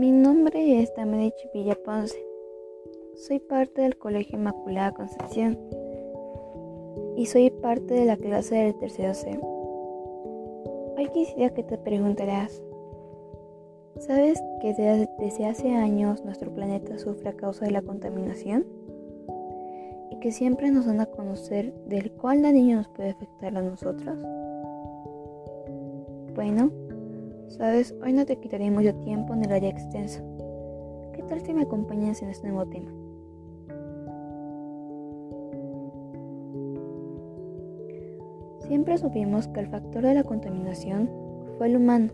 Mi nombre es Damedici Villa Ponce. Soy parte del Colegio Inmaculada Concepción y soy parte de la clase del tercero C. Hoy quisiera que te preguntarás, ¿sabes que desde hace años nuestro planeta sufre a causa de la contaminación? Y que siempre nos dan a conocer del cual daño nos puede afectar a nosotros. Bueno, sabes, hoy no te quitaré mucho tiempo en el área extenso. ¿Qué tal si me acompañas en este nuevo tema? Siempre supimos que el factor de la contaminación fue el humano.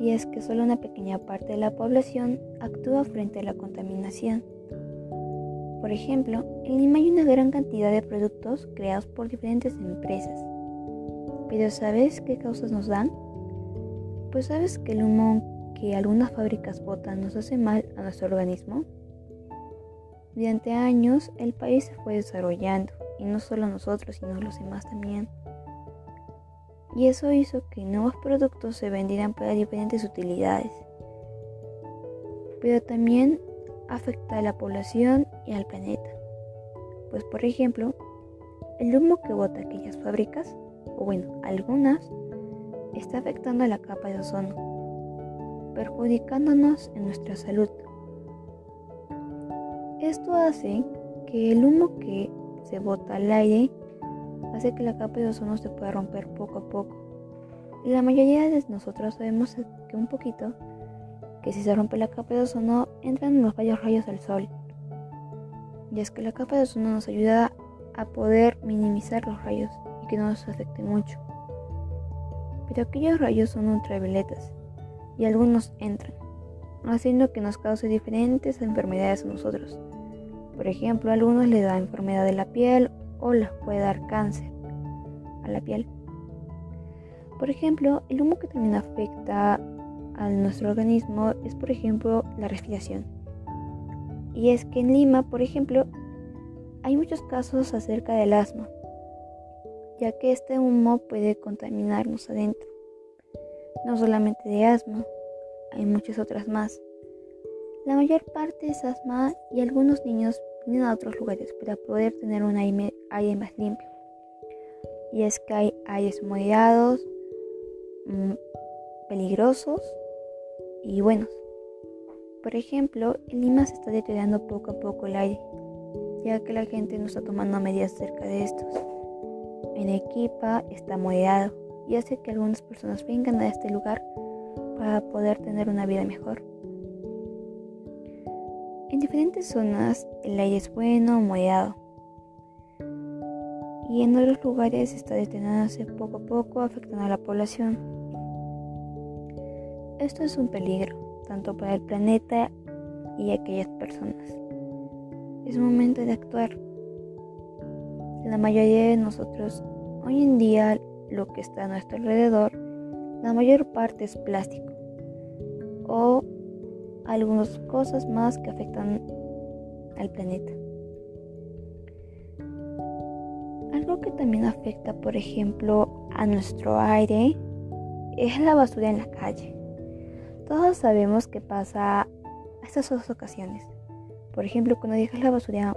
Y es que solo una pequeña parte de la población actúa frente a la contaminación. Por ejemplo, en Lima hay una gran cantidad de productos creados por diferentes empresas. Pero ¿sabes qué causas nos dan? Pues sabes que el humo que algunas fábricas botan nos hace mal a nuestro organismo. Durante años el país se fue desarrollando y no solo nosotros, sino los demás también. Y eso hizo que nuevos productos se vendieran para diferentes utilidades. Pero también afecta a la población y al planeta. Pues por ejemplo, el humo que bota aquellas fábricas, o bueno, algunas, está afectando la capa de ozono, perjudicándonos en nuestra salud. Esto hace que el humo que se bota al aire hace que la capa de ozono se pueda romper poco a poco. Y la mayoría de nosotros sabemos que un poquito que si se rompe la capa de ozono entran los rayos rayos del sol. Y es que la capa de ozono nos ayuda a poder minimizar los rayos y que no nos afecten mucho. Pero aquellos rayos son ultravioletas y algunos entran, haciendo que nos cause diferentes enfermedades a nosotros. Por ejemplo, a algunos les da enfermedad de la piel o les puede dar cáncer a la piel. Por ejemplo, el humo que también afecta a nuestro organismo es, por ejemplo, la respiración. Y es que en Lima, por ejemplo, hay muchos casos acerca del asma, ya que este humo puede contaminarnos adentro. No solamente de asma, hay muchas otras más. La mayor parte es asma y algunos niños vienen a otros lugares para poder tener un aire, más limpio. Y es que hay aires moderados, mm, peligrosos y buenos. Por ejemplo, en Lima se está deteriorando poco a poco el aire, ya que la gente no está tomando medidas acerca de estos. En Equipa está moderado y hace que algunas personas vengan a este lugar para poder tener una vida mejor. En diferentes zonas el aire es bueno o moderado. Y en otros lugares está detenándose poco a poco afectando a la población. Esto es un peligro, tanto para el planeta y aquellas personas. Es momento de actuar. La mayoría de nosotros, hoy en día, lo que está a nuestro alrededor, la mayor parte es plástico o algunas cosas más que afectan al planeta. Algo que también afecta, por ejemplo, a nuestro aire es la basura en la calle. Todos sabemos que pasa a estas dos ocasiones. Por ejemplo, cuando dejas la basura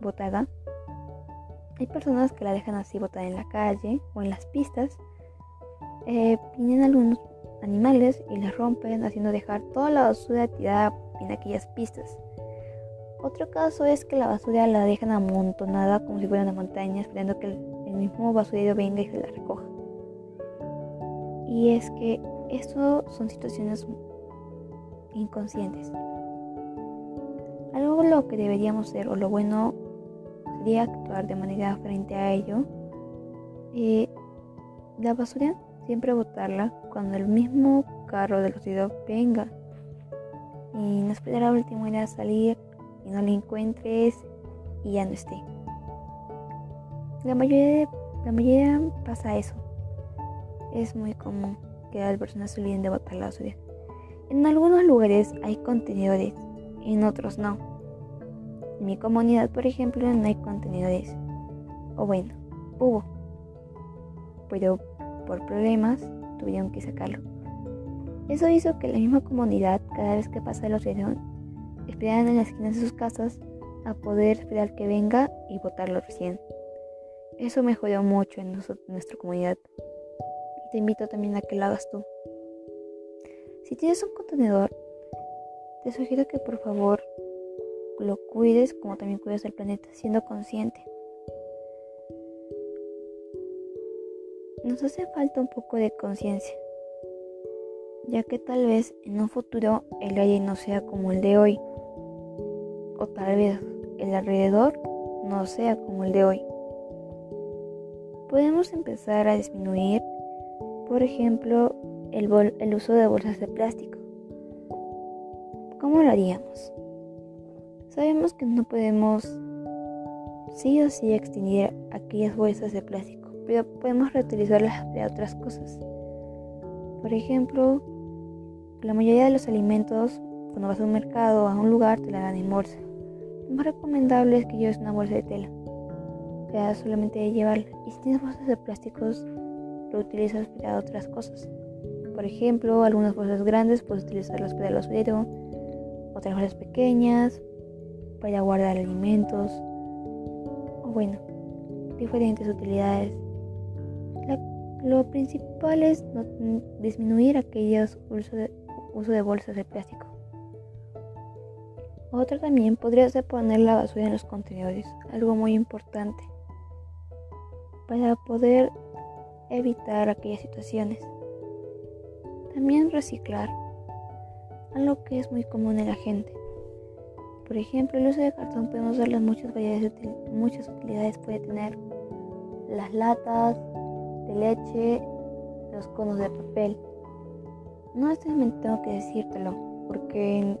botada, hay personas que la dejan así botada en la calle o en las pistas. Eh, algunos animales y les rompen haciendo dejar toda la basura tirada en aquellas pistas. Otro caso es que la basura la dejan amontonada como si fuera una montaña esperando que el, mismo basurero venga y se la recoja. Y es que esto son situaciones inconscientes. Algo lo que deberíamos hacer o lo bueno sería actuar de manera frente a ello. La basura siempre botarla cuando el mismo carro del los venga y no esperar a última hora a salir y no lo encuentres y ya no esté. La mayoría, la mayoría pasa eso. Es muy común que las personas se olviden de botar la basura. En algunos lugares hay contenedores, en otros no. En mi comunidad, por ejemplo, no hay contenedores. O bueno, hubo. Pero por problemas tuvieron que sacarlo. Eso hizo que la misma comunidad, cada vez que pasa el oxígeno, esperaran en las esquinas de sus casas a poder esperar que venga y botarlo recién. Eso mejoró mucho en, nuestra comunidad. Te invito también a que lo hagas tú. Si tienes un contenedor, te sugiero que por favor lo cuides como también cuides el planeta, siendo consciente. Nos hace falta un poco de conciencia, ya que tal vez en un futuro el aire no sea como el de hoy, o tal vez el alrededor no sea como el de hoy. Podemos empezar a disminuir, por ejemplo, el, el uso de bolsas de plástico. ¿Cómo lo haríamos? Sabemos que no podemos sí o sí extinguir aquellas bolsas de plástico, pero podemos reutilizarlas para otras cosas. Por ejemplo, la mayoría de los alimentos, cuando vas a un mercado o a un lugar, te la dan en bolsa. Lo más recomendable es que lleves una bolsa de tela, sea solamente llevarla. Y si tienes bolsas de plásticos, lo utilizas para otras cosas. Por ejemplo, algunas bolsas grandes puedes utilizarlas para el basurero, otras bolsas pequeñas para guardar alimentos o bueno, diferentes utilidades. lo principal es disminuir aquellos uso de, uso de bolsas de plástico. Otra también podría ser poner la basura en los contenedores, algo muy importante para poder evitar aquellas situaciones. También reciclar, algo que es muy común en la gente. Por ejemplo, el uso de cartón podemos las muchas variedades, muchas utilidades puede tener. Las latas de leche, los conos de papel. No necesariamente tengo que decírtelo, porque en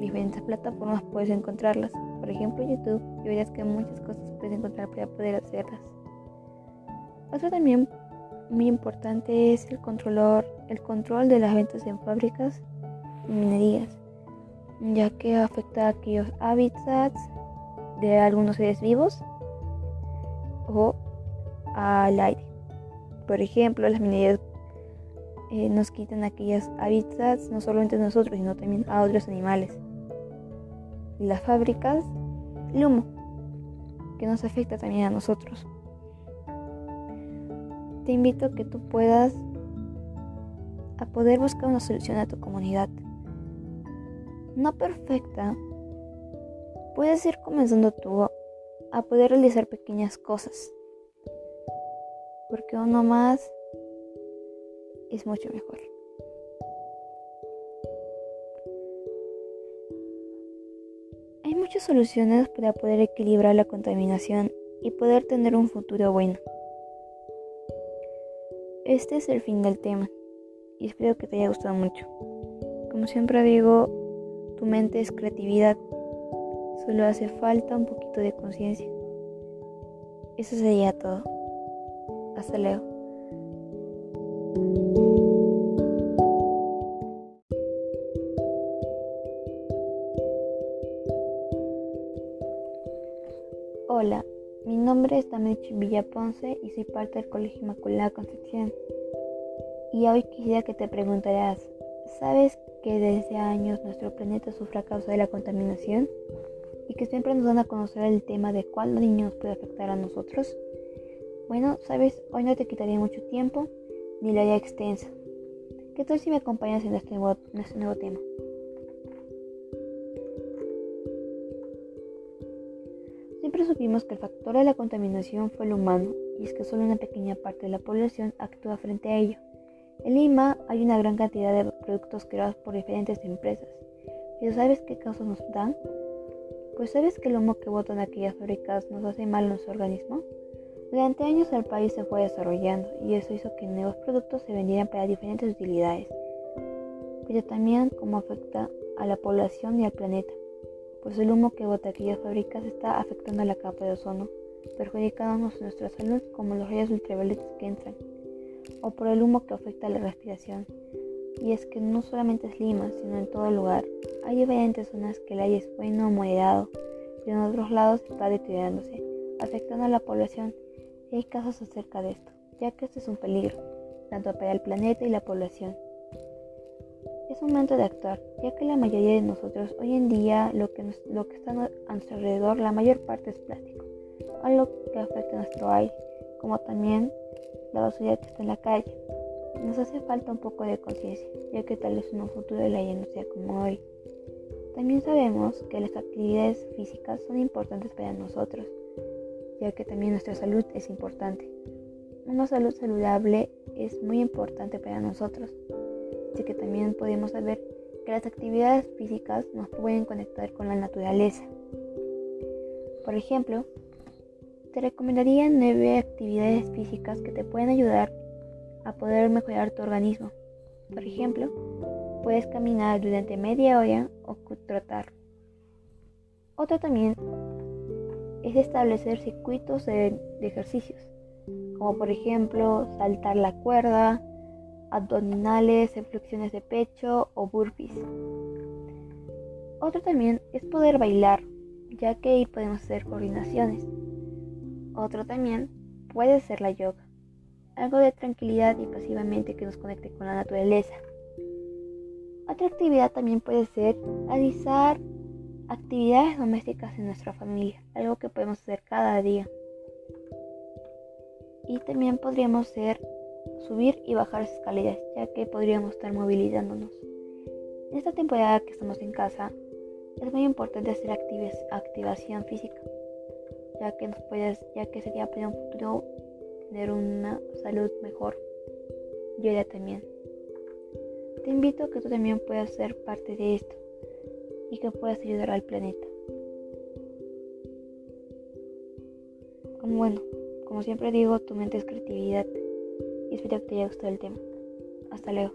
diferentes plataformas puedes encontrarlas. Por ejemplo, YouTube, y verás que muchas cosas puedes encontrar para poder hacerlas. Otro también muy importante es el, el control de las ventas en fábricas y minerías ya que afecta a aquellos hábitats de algunos seres vivos o al aire. Por ejemplo, las minerías eh, nos quitan aquellos hábitats no solo entre nosotros, sino también a otros animales. Las fábricas, el humo, que nos afecta también a nosotros. Te invito a que tú puedas a poder buscar una solución a tu comunidad no perfecta, puedes ir comenzando tú a poder realizar pequeñas cosas. Porque uno más es mucho mejor. Hay muchas soluciones para poder equilibrar la contaminación y poder tener un futuro bueno. Este es el fin del tema y espero que te haya gustado mucho. Como siempre digo, tu mente es creatividad. Solo hace falta un poquito de conciencia. Eso sería todo. Hasta luego. Hola, mi nombre es Damichi Villa Ponce y soy parte del Colegio Inmaculada Concepción. Y hoy quisiera que te preguntaras, ¿sabes que desde años nuestro planeta sufre a causa de la contaminación y que siempre nos dan a conocer el tema de cuál niño nos puede afectar a nosotros? Bueno, sabes, hoy no te quitaría mucho tiempo ni la idea extensa. ¿Qué tal si me acompañas en este nuevo, en este nuevo tema? Siempre supimos que el factor de la contaminación fue el humano y es que solo una pequeña parte de la población actúa frente a ello. En Lima hay una gran cantidad de productos creados por diferentes empresas. ¿Pero sabes qué causas nos dan? Pues sabes que el humo que botan aquellas fábricas nos hace mal a nuestro organismo. Durante años el país se fue desarrollando y eso hizo que nuevos productos se vendieran para diferentes utilidades, pero también cómo afecta a la población y al planeta, pues el humo que bota aquellas fábricas está afectando a la capa de ozono, perjudicándonos nuestra salud como los rayos ultravioletas que entran o por el humo que afecta la respiración. Y es que no solamente es Lima, sino en todo el lugar. Hay diferentes zonas que el aire es bueno o moderado, pero en otros lados está deteriorándose, afectando a la población. Y hay casos acerca de esto, ya que esto es un peligro, tanto para el planeta y la población. Es un momento de actuar, ya que la mayoría de nosotros hoy en día lo que, lo que está a nuestro alrededor, la mayor parte es plástico, algo que afecta a nuestro aire, como también la basura que está en la calle. Nos hace falta un poco de conciencia, ya que tal vez en un futuro el aire no sea como hoy. También sabemos que las actividades físicas son importantes para nosotros, ya que también nuestra salud es importante. Una salud saludable es muy importante para nosotros, ya que también podemos saber que las actividades físicas nos pueden conectar con la naturaleza. Por ejemplo, te recomendaría nueve actividades físicas que te pueden ayudar a poder mejorar tu organismo. Por ejemplo, puedes caminar durante media hora o trotar. Otro también es establecer circuitos de, ejercicios, como por ejemplo saltar la cuerda, abdominales, flexiones de pecho o burpees. Otro también es poder bailar, ya que ahí podemos hacer coordinaciones. Otro también puede ser la yoga, algo de tranquilidad y pasivamente que nos conecte con la naturaleza. Otra actividad también puede ser realizar actividades domésticas en nuestra familia, algo que podemos hacer cada día. Y también podríamos ser subir y bajar escaleras, ya que podríamos estar movilizándonos. En esta temporada que estamos en casa, es muy importante hacer activación física, ya que nos puedes, ya que sería para un futuro tener una salud mejor. Yo ya también. Te invito a que tú también puedas ser parte de esto y que puedas ayudar al planeta. Como bueno, como siempre digo, tu mente es creatividad y espero que te haya gustado el tema. Hasta luego.